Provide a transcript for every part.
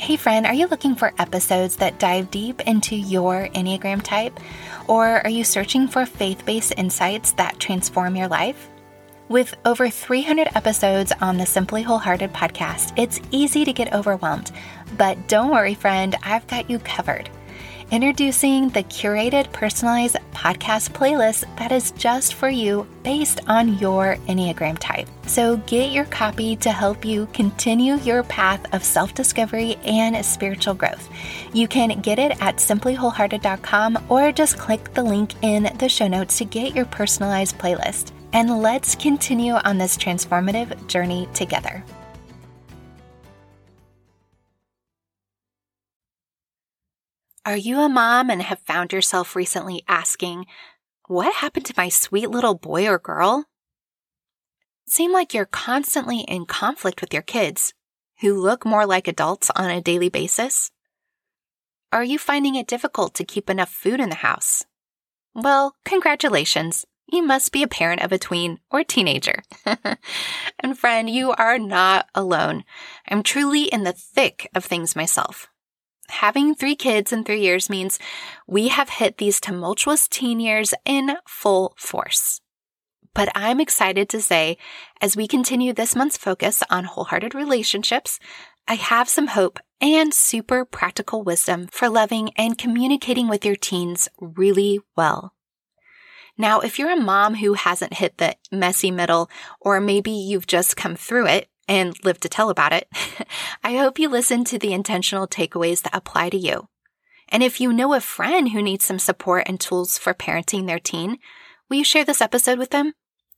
Hey, friend, are you looking for episodes that dive deep into your Enneagram type? Or are you searching for faith based insights that transform your life? With over 300 episodes on the Simply Wholehearted podcast, it's easy to get overwhelmed. But don't worry, friend, I've got you covered. Introducing the curated personalized podcast playlist that is just for you based on your Enneagram type. So get your copy to help you continue your path of self discovery and spiritual growth. You can get it at simplywholehearted.com or just click the link in the show notes to get your personalized playlist. And let's continue on this transformative journey together. Are you a mom and have found yourself recently asking, What happened to my sweet little boy or girl? It seems like you're constantly in conflict with your kids, who look more like adults on a daily basis. Are you finding it difficult to keep enough food in the house? Well, congratulations. You must be a parent of a tween or teenager. and friend, you are not alone. I'm truly in the thick of things myself having three kids in three years means we have hit these tumultuous teen years in full force. But I'm excited to say, as we continue this month's focus on wholehearted relationships, I have some hope and super practical wisdom for loving and communicating with your teens really well. Now, if you're a mom who hasn't hit the messy middle, or maybe you've just come through it, and live to tell about it, I hope you listen to the intentional takeaways that apply to you. And if you know a friend who needs some support and tools for parenting their teen, will you share this episode with them?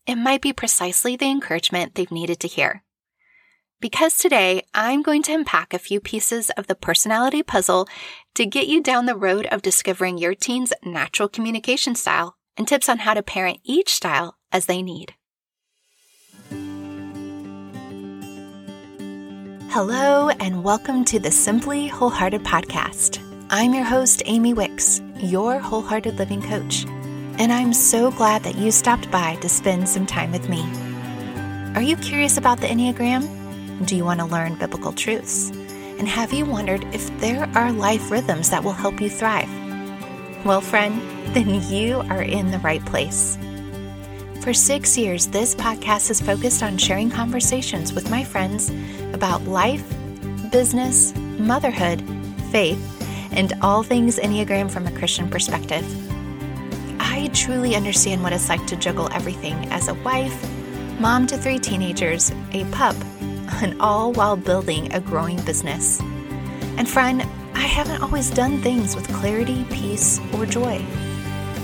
It might be precisely the encouragement they've needed to hear. Because today I'm going to unpack a few pieces of the personality puzzle to get you down the road of discovering your teen's natural communication style and tips on how to parent each style as they need. Hello, and welcome to the Simply Wholehearted podcast. I'm your host, Amy Wicks, your wholehearted living coach, and I'm so glad that you stopped by to spend some time with me. Are you curious about the Enneagram? Do you want to learn biblical truths? And have you wondered if there are life rhythms that will help you thrive? Well, friend, then you are in the right place. For six years, this podcast has focused on sharing conversations with my friends about life, business, motherhood, faith, and all things Enneagram from a Christian perspective. I truly understand what it's like to juggle everything as a wife, mom to three teenagers, a pup, and all while building a growing business. And friend, I haven't always done things with clarity, peace, or joy.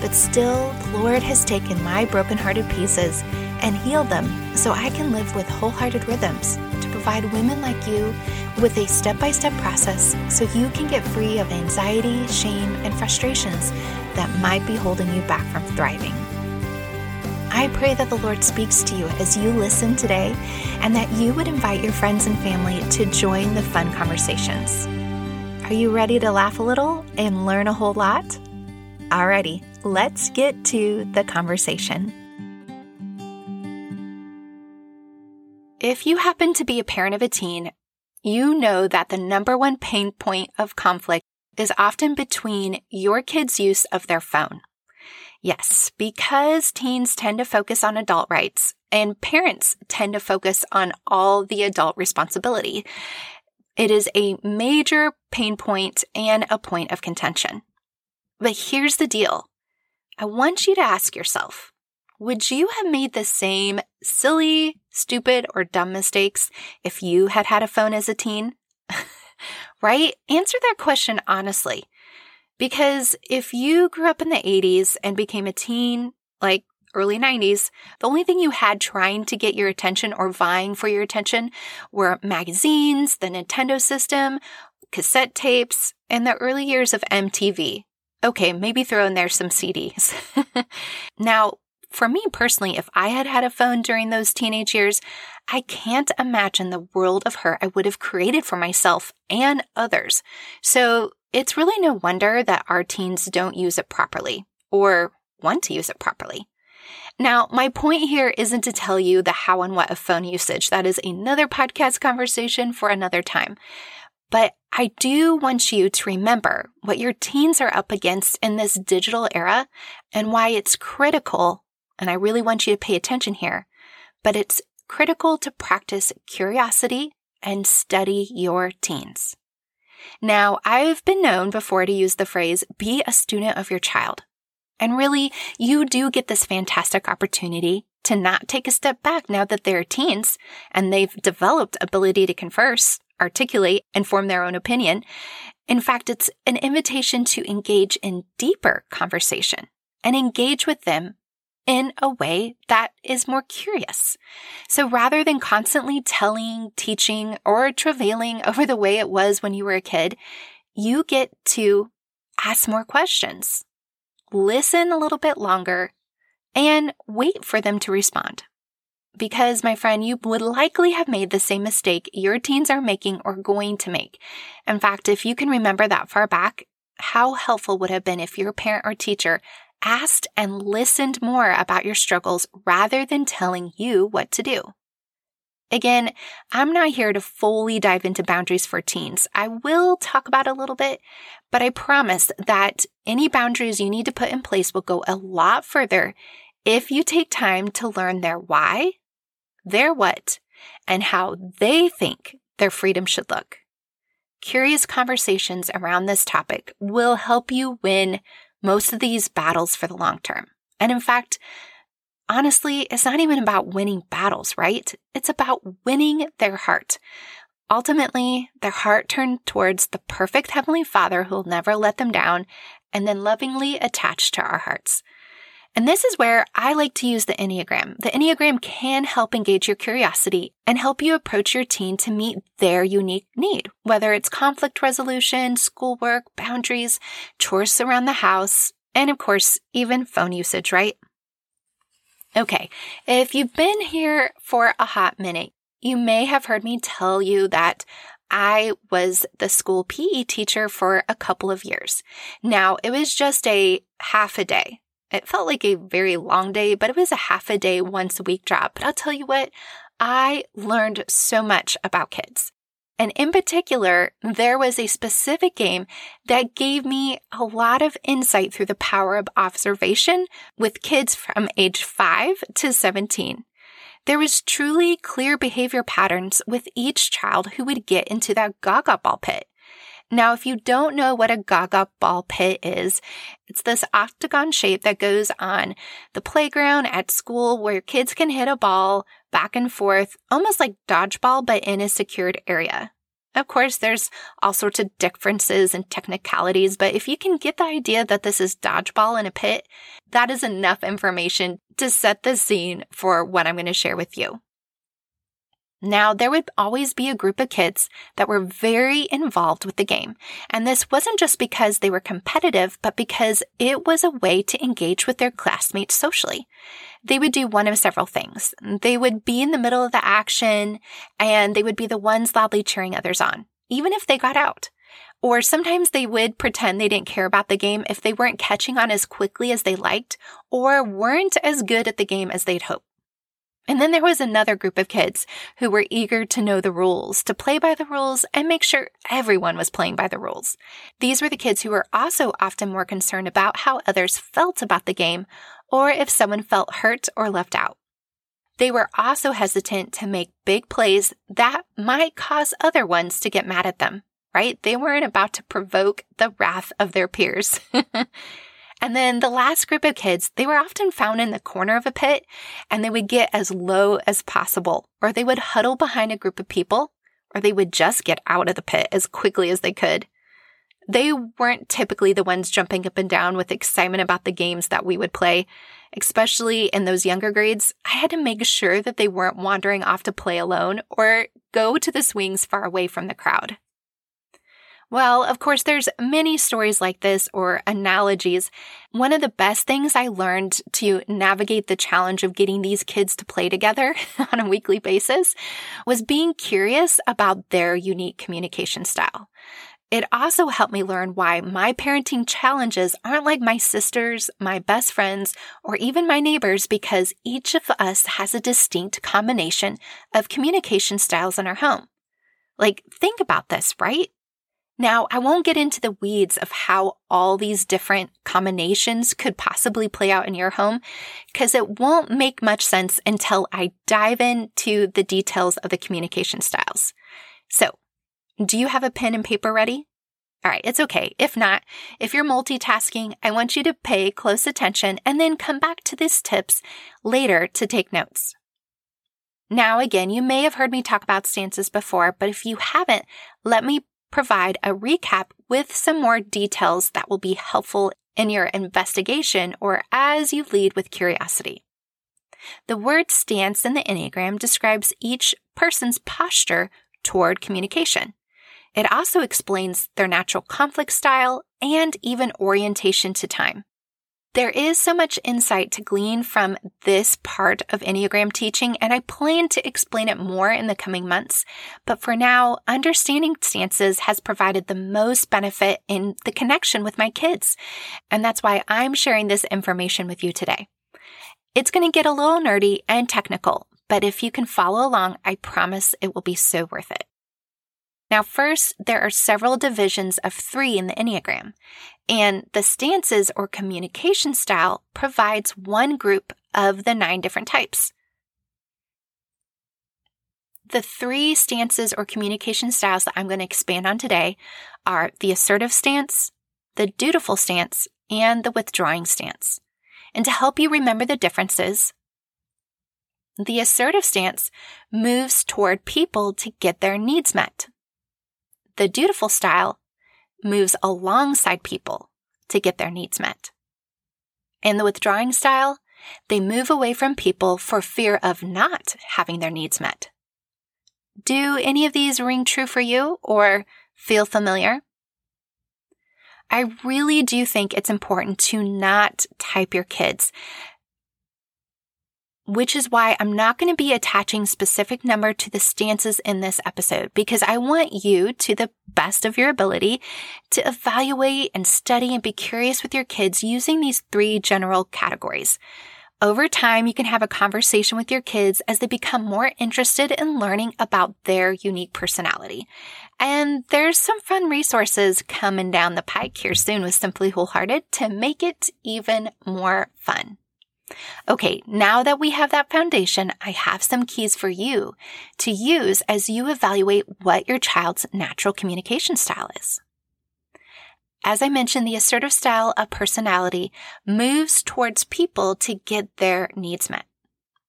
But still, the Lord has taken my brokenhearted pieces and healed them so I can live with wholehearted rhythms to provide women like you with a step by step process so you can get free of anxiety, shame, and frustrations that might be holding you back from thriving. I pray that the Lord speaks to you as you listen today and that you would invite your friends and family to join the fun conversations. Are you ready to laugh a little and learn a whole lot? Alrighty, let's get to the conversation. If you happen to be a parent of a teen, you know that the number one pain point of conflict is often between your kid's use of their phone. Yes, because teens tend to focus on adult rights and parents tend to focus on all the adult responsibility. It is a major pain point and a point of contention. But here's the deal. I want you to ask yourself, would you have made the same silly, stupid, or dumb mistakes if you had had a phone as a teen? right? Answer that question honestly. Because if you grew up in the 80s and became a teen, like early 90s, the only thing you had trying to get your attention or vying for your attention were magazines, the Nintendo system, cassette tapes, and the early years of MTV. Okay, maybe throw in there some CDs. now, for me personally, if I had had a phone during those teenage years, I can't imagine the world of hurt I would have created for myself and others. So it's really no wonder that our teens don't use it properly or want to use it properly. Now, my point here isn't to tell you the how and what of phone usage. That is another podcast conversation for another time. But I do want you to remember what your teens are up against in this digital era and why it's critical. And I really want you to pay attention here, but it's critical to practice curiosity and study your teens. Now, I've been known before to use the phrase, be a student of your child. And really, you do get this fantastic opportunity to not take a step back now that they're teens and they've developed ability to converse, articulate, and form their own opinion. In fact, it's an invitation to engage in deeper conversation and engage with them in a way that is more curious. So rather than constantly telling, teaching, or travailing over the way it was when you were a kid, you get to ask more questions, listen a little bit longer, and wait for them to respond. Because, my friend, you would likely have made the same mistake your teens are making or going to make. In fact, if you can remember that far back, how helpful would have been if your parent or teacher asked and listened more about your struggles rather than telling you what to do. Again, I'm not here to fully dive into boundaries for teens. I will talk about a little bit, but I promise that any boundaries you need to put in place will go a lot further if you take time to learn their why, their what, and how they think their freedom should look. Curious conversations around this topic will help you win most of these battles for the long term. And in fact, honestly, it's not even about winning battles, right? It's about winning their heart. Ultimately, their heart turned towards the perfect Heavenly Father who will never let them down and then lovingly attached to our hearts. And this is where I like to use the Enneagram. The Enneagram can help engage your curiosity and help you approach your teen to meet their unique need, whether it's conflict resolution, schoolwork, boundaries, chores around the house, and of course, even phone usage, right? Okay, if you've been here for a hot minute, you may have heard me tell you that I was the school PE teacher for a couple of years. Now, it was just a half a day. It felt like a very long day, but it was a half a day, once a week job. But I'll tell you what, I learned so much about kids. And in particular, there was a specific game that gave me a lot of insight through the power of observation with kids from age 5 to 17. There was truly clear behavior patterns with each child who would get into that gaga ball pit. Now, if you don't know what a gaga ball pit is, it's this octagon shape that goes on the playground at school where kids can hit a ball back and forth, almost like dodgeball, but in a secured area. Of course, there's all sorts of differences and technicalities, but if you can get the idea that this is dodgeball in a pit, that is enough information to set the scene for what I'm going to share with you. Now, there would always be a group of kids that were very involved with the game. And this wasn't just because they were competitive, but because it was a way to engage with their classmates socially. They would do one of several things. They would be in the middle of the action and they would be the ones loudly cheering others on, even if they got out. Or sometimes they would pretend they didn't care about the game if they weren't catching on as quickly as they liked or weren't as good at the game as they'd hoped. And then there was another group of kids who were eager to know the rules, to play by the rules, and make sure everyone was playing by the rules. These were the kids who were also often more concerned about how others felt about the game or if someone felt hurt or left out. They were also hesitant to make big plays that might cause other ones to get mad at them, right? They weren't about to provoke the wrath of their peers. And then the last group of kids, they were often found in the corner of a pit and they would get as low as possible, or they would huddle behind a group of people, or they would just get out of the pit as quickly as they could. They weren't typically the ones jumping up and down with excitement about the games that we would play, especially in those younger grades. I had to make sure that they weren't wandering off to play alone or go to the swings far away from the crowd. Well, of course, there's many stories like this or analogies. One of the best things I learned to navigate the challenge of getting these kids to play together on a weekly basis was being curious about their unique communication style. It also helped me learn why my parenting challenges aren't like my sisters, my best friends, or even my neighbors because each of us has a distinct combination of communication styles in our home. Like, think about this, right? Now, I won't get into the weeds of how all these different combinations could possibly play out in your home because it won't make much sense until I dive into the details of the communication styles. So, do you have a pen and paper ready? All right, it's okay. If not, if you're multitasking, I want you to pay close attention and then come back to these tips later to take notes. Now, again, you may have heard me talk about stances before, but if you haven't, let me provide a recap with some more details that will be helpful in your investigation or as you lead with curiosity. The word stance in the Enneagram describes each person's posture toward communication. It also explains their natural conflict style and even orientation to time. There is so much insight to glean from this part of Enneagram teaching, and I plan to explain it more in the coming months. But for now, understanding stances has provided the most benefit in the connection with my kids. And that's why I'm sharing this information with you today. It's going to get a little nerdy and technical, but if you can follow along, I promise it will be so worth it. Now, first, there are several divisions of three in the Enneagram, and the stances or communication style provides one group of the nine different types. The three stances or communication styles that I'm going to expand on today are the assertive stance, the dutiful stance, and the withdrawing stance. And to help you remember the differences, the assertive stance moves toward people to get their needs met. The dutiful style moves alongside people to get their needs met. In the withdrawing style, they move away from people for fear of not having their needs met. Do any of these ring true for you or feel familiar? I really do think it's important to not type your kids which is why I'm not going to be attaching specific number to the stances in this episode because I want you to the best of your ability to evaluate and study and be curious with your kids using these three general categories. Over time, you can have a conversation with your kids as they become more interested in learning about their unique personality. And there's some fun resources coming down the pike here soon with Simply Wholehearted to make it even more fun. Okay, now that we have that foundation, I have some keys for you to use as you evaluate what your child's natural communication style is. As I mentioned, the assertive style of personality moves towards people to get their needs met.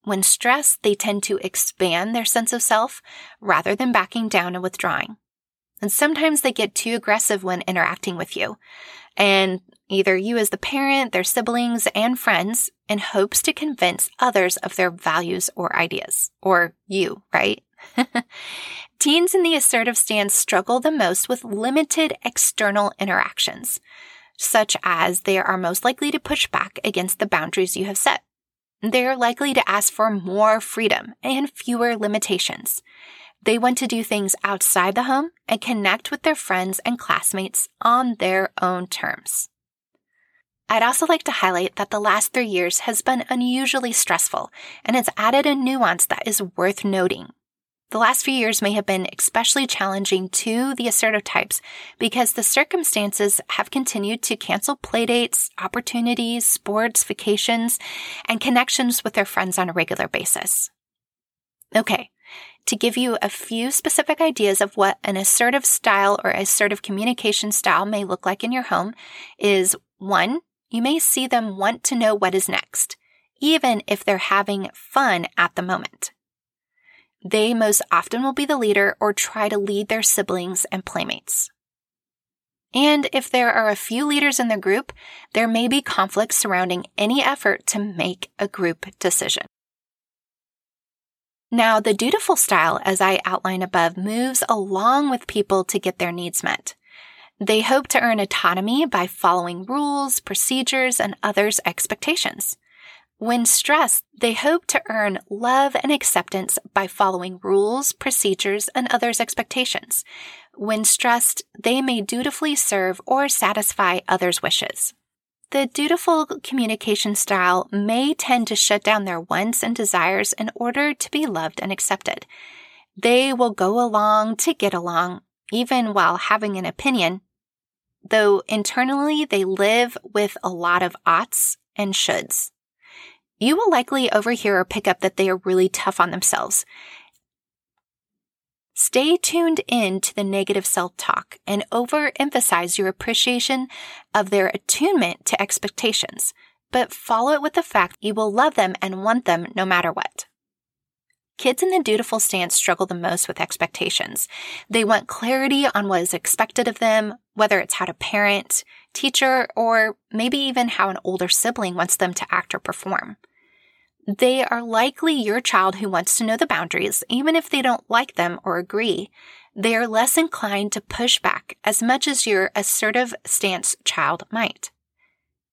When stressed, they tend to expand their sense of self rather than backing down and withdrawing. And sometimes they get too aggressive when interacting with you. And either you as the parent, their siblings, and friends in hopes to convince others of their values or ideas. Or you, right? Teens in the assertive stance struggle the most with limited external interactions, such as they are most likely to push back against the boundaries you have set. They're likely to ask for more freedom and fewer limitations. They want to do things outside the home and connect with their friends and classmates on their own terms. I'd also like to highlight that the last three years has been unusually stressful and it's added a nuance that is worth noting. The last few years may have been especially challenging to the assertive types because the circumstances have continued to cancel playdates, opportunities, sports, vacations, and connections with their friends on a regular basis. Okay, to give you a few specific ideas of what an assertive style or assertive communication style may look like in your home is one, you may see them want to know what is next, even if they're having fun at the moment. They most often will be the leader or try to lead their siblings and playmates. And if there are a few leaders in the group, there may be conflicts surrounding any effort to make a group decision. Now, the dutiful style, as I outline above, moves along with people to get their needs met. They hope to earn autonomy by following rules, procedures, and others' expectations. When stressed, they hope to earn love and acceptance by following rules, procedures, and others' expectations. When stressed, they may dutifully serve or satisfy others' wishes. The dutiful communication style may tend to shut down their wants and desires in order to be loved and accepted. They will go along to get along, even while having an opinion, though internally they live with a lot of oughts and shoulds. You will likely overhear or pick up that they are really tough on themselves. Stay tuned in to the negative self talk and overemphasize your appreciation of their attunement to expectations, but follow it with the fact you will love them and want them no matter what. Kids in the dutiful stance struggle the most with expectations. They want clarity on what is expected of them, whether it's how to parent, teacher, or maybe even how an older sibling wants them to act or perform. They are likely your child who wants to know the boundaries, even if they don't like them or agree. They are less inclined to push back as much as your assertive stance child might.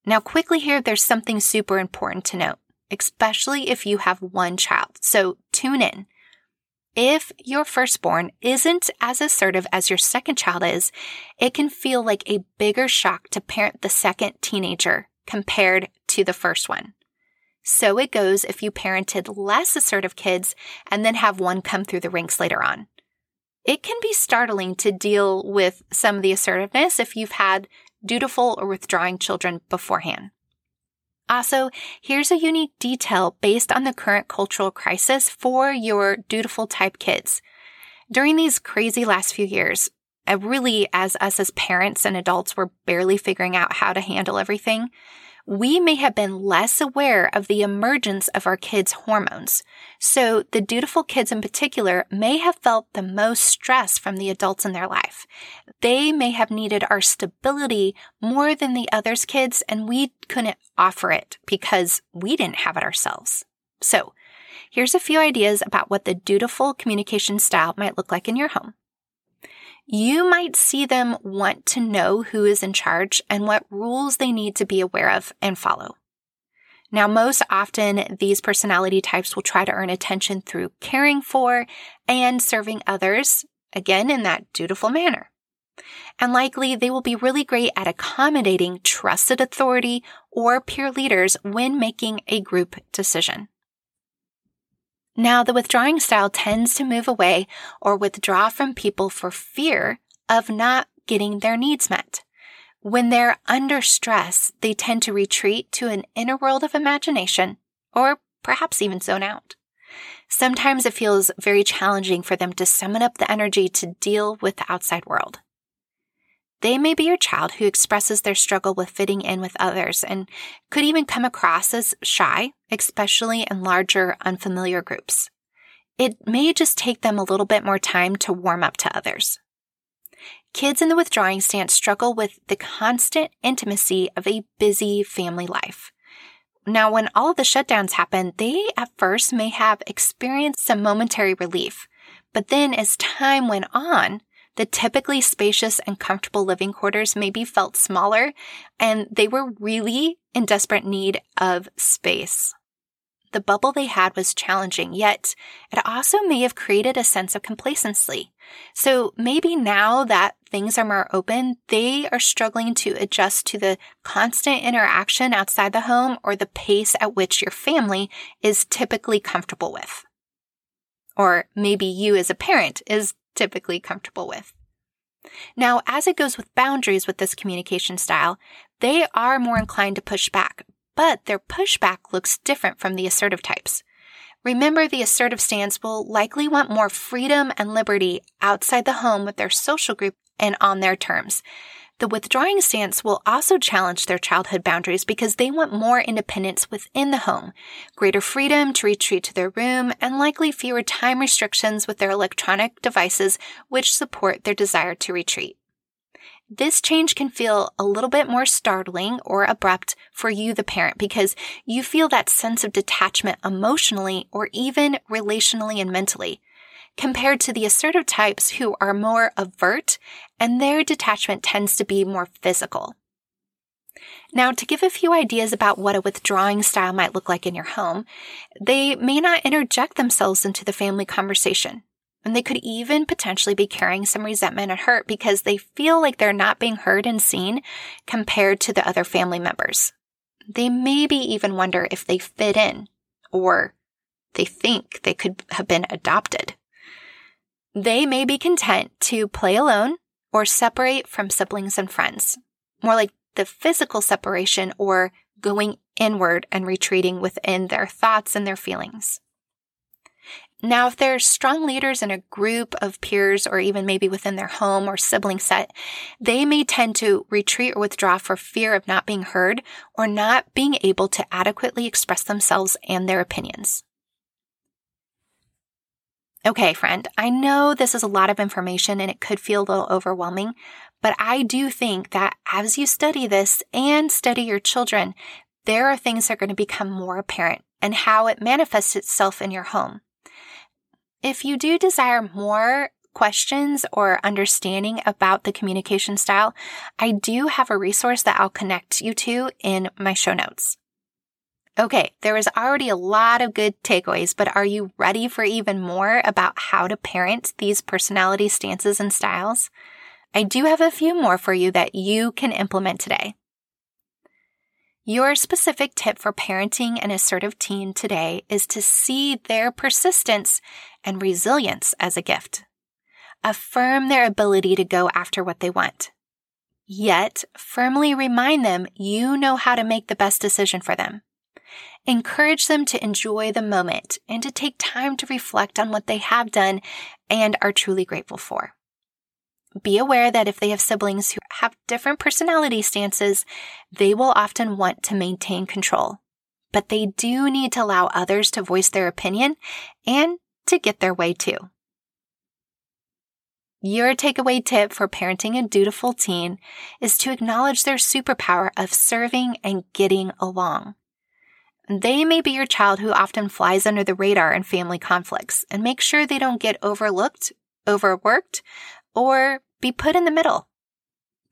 Now, quickly here, there's something super important to note especially if you have one child. So tune in. If your firstborn isn't as assertive as your second child is, it can feel like a bigger shock to parent the second teenager compared to the first one. So it goes if you parented less assertive kids and then have one come through the ranks later on. It can be startling to deal with some of the assertiveness if you've had dutiful or withdrawing children beforehand. Also, here's a unique detail based on the current cultural crisis for your dutiful type kids. During these crazy last few years, really as us as parents and adults were barely figuring out how to handle everything, we may have been less aware of the emergence of our kids' hormones. So the dutiful kids in particular may have felt the most stress from the adults in their life. They may have needed our stability more than the others' kids, and we couldn't offer it because we didn't have it ourselves. So here's a few ideas about what the dutiful communication style might look like in your home you might see them want to know who is in charge and what rules they need to be aware of and follow. Now, most often, these personality types will try to earn attention through caring for and serving others, again, in that dutiful manner. And likely, they will be really great at accommodating trusted authority or peer leaders when making a group decision. Now, the withdrawing style tends to move away or withdraw from people for fear of not getting their needs met. When they're under stress, they tend to retreat to an inner world of imagination or perhaps even zone out. Sometimes it feels very challenging for them to summon up the energy to deal with the outside world. They may be your child who expresses their struggle with fitting in with others and could even come across as shy, especially in larger, unfamiliar groups. It may just take them a little bit more time to warm up to others. Kids in the withdrawing stance struggle with the constant intimacy of a busy family life. Now, when all of the shutdowns happen, they at first may have experienced some momentary relief. But then as time went on, the typically spacious and comfortable living quarters may be felt smaller, and they were really in desperate need of space. The bubble they had was challenging, yet it also may have created a sense of complacency. So maybe now that things are more open, they are struggling to adjust to the constant interaction outside the home or the pace at which your family is typically comfortable with. Or maybe you as a parent is typically comfortable with. Now, as it goes with boundaries with this communication style, they are more inclined to push back, but their pushback looks different from the assertive types. Remember, the assertive stance will likely want more freedom and liberty outside the home with their social group and on their terms. The withdrawing stance will also challenge their childhood boundaries because they want more independence within the home, greater freedom to retreat to their room, and likely fewer time restrictions with their electronic devices, which support their desire to retreat. This change can feel a little bit more startling or abrupt for you, the parent, because you feel that sense of detachment emotionally or even relationally and mentally compared to the assertive types who are more avert and their detachment tends to be more physical. Now, to give a few ideas about what a withdrawing style might look like in your home, they may not interject themselves into the family conversation. And they could even potentially be carrying some resentment and hurt because they feel like they're not being heard and seen compared to the other family members. They maybe even wonder if they fit in or they think they could have been adopted. They may be content to play alone or separate from siblings and friends, more like the physical separation or going inward and retreating within their thoughts and their feelings. Now, if they're strong leaders in a group of peers or even maybe within their home or sibling set, they may tend to retreat or withdraw for fear of not being heard or not being able to adequately express themselves and their opinions. Okay, friend, I know this is a lot of information and it could feel a little overwhelming, but I do think that as you study this and study your children, there are things that are going to become more apparent and how it manifests itself in your home. If you do desire more questions or understanding about the communication style, I do have a resource that I'll connect you to in my show notes. Okay, there was already a lot of good takeaways, but are you ready for even more about how to parent these personality stances and styles? I do have a few more for you that you can implement today. Your specific tip for parenting an assertive teen today is to see their persistence and resilience as a gift. Affirm their ability to go after what they want. Yet firmly remind them you know how to make the best decision for them. Encourage them to enjoy the moment and to take time to reflect on what they have done and are truly grateful for. Be aware that if they have siblings who have different personality stances, they will often want to maintain control. But they do need to allow others to voice their opinion and to get their way too. Your takeaway tip for parenting a dutiful teen is to acknowledge their superpower of serving and getting along. They may be your child who often flies under the radar in family conflicts and make sure they don't get overlooked, overworked, or be put in the middle.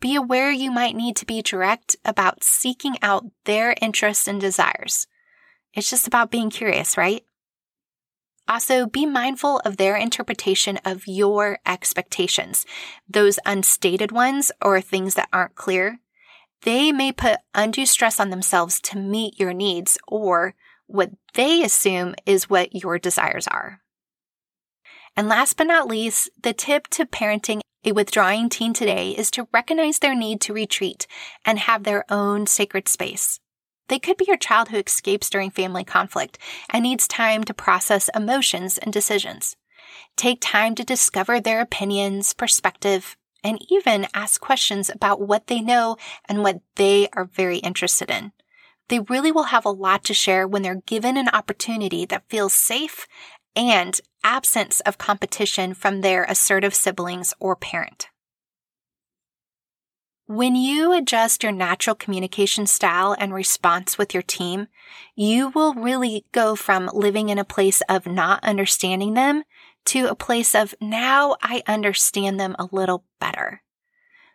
Be aware you might need to be direct about seeking out their interests and desires. It's just about being curious, right? Also, be mindful of their interpretation of your expectations, those unstated ones or things that aren't clear. They may put undue stress on themselves to meet your needs or what they assume is what your desires are. And last but not least, the tip to parenting a withdrawing teen today is to recognize their need to retreat and have their own sacred space. They could be your child who escapes during family conflict and needs time to process emotions and decisions. Take time to discover their opinions, perspective, and even ask questions about what they know and what they are very interested in. They really will have a lot to share when they're given an opportunity that feels safe and absence of competition from their assertive siblings or parent. When you adjust your natural communication style and response with your team, you will really go from living in a place of not understanding them to a place of now I understand them a little better.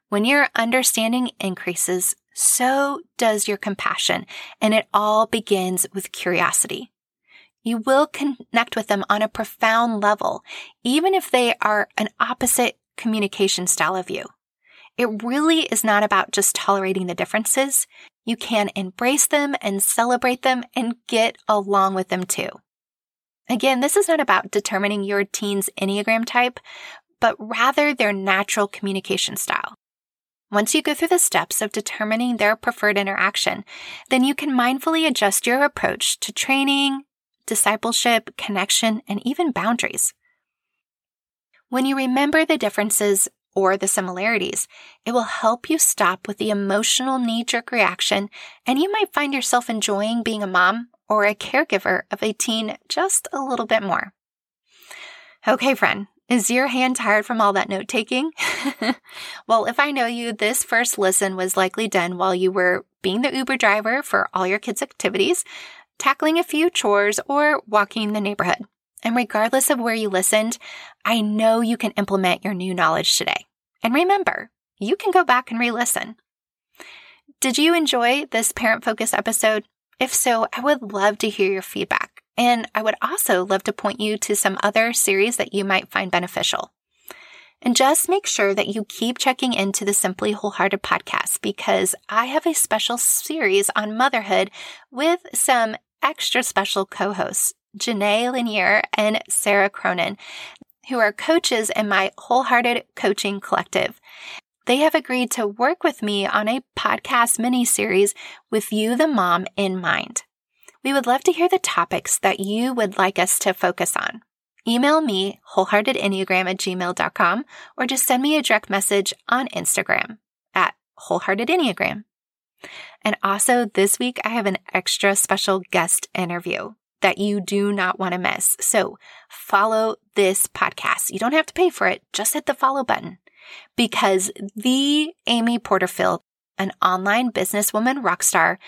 When your understanding increases, so does your compassion, and it all begins with curiosity. You will connect with them on a profound level, even if they are an opposite communication style of you. It really is not about just tolerating the differences. You can embrace them and celebrate them and get along with them too. Again, this is not about determining your teen's Enneagram type, but rather their natural communication style. Once you go through the steps of determining their preferred interaction, then you can mindfully adjust your approach to training, discipleship, connection, and even boundaries. When you remember the differences or the similarities, it will help you stop with the emotional knee jerk reaction, and you might find yourself enjoying being a mom or a caregiver of a teen just a little bit more. Okay, friend, is your hand tired from all that note taking? well, if I know you, this first listen was likely done while you were being the Uber driver for all your kids' activities, tackling a few chores, or walking the neighborhood. And regardless of where you listened, I know you can implement your new knowledge today. And remember, you can go back and re listen. Did you enjoy this parent focused episode? If so, I would love to hear your feedback. And I would also love to point you to some other series that you might find beneficial. And just make sure that you keep checking into the Simply Wholehearted podcast because I have a special series on motherhood with some extra special co hosts, Janae Lanier and Sarah Cronin, who are coaches in my Wholehearted Coaching Collective. They have agreed to work with me on a podcast mini series with you, the mom, in mind. We would love to hear the topics that you would like us to focus on. Email me, wholeheartedenneagram at gmail.com, or just send me a direct message on Instagram at wholeheartedenneagram. And also this week, I have an extra special guest interview that you do not want to miss. So follow this podcast. You don't have to pay for it. Just hit the follow button because the Amy Porterfield, an online businesswoman rock star,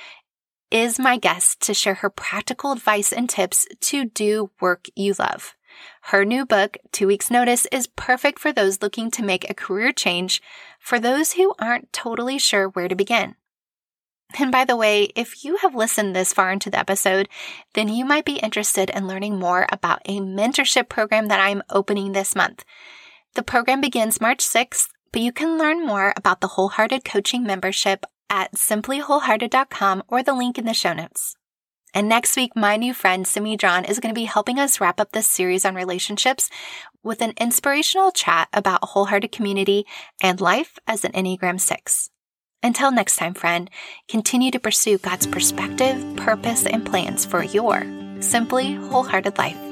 is my guest to share her practical advice and tips to do work you love. Her new book, Two Weeks Notice, is perfect for those looking to make a career change, for those who aren't totally sure where to begin. And by the way, if you have listened this far into the episode, then you might be interested in learning more about a mentorship program that I'm opening this month. The program begins March 6th, but you can learn more about the Wholehearted Coaching membership at simplywholehearted.com or the link in the show notes. And next week, my new friend Simi John is going to be helping us wrap up this series on relationships with an inspirational chat about wholehearted community and life as an Enneagram 6. Until next time, friend, continue to pursue God's perspective, purpose, and plans for your simply wholehearted life.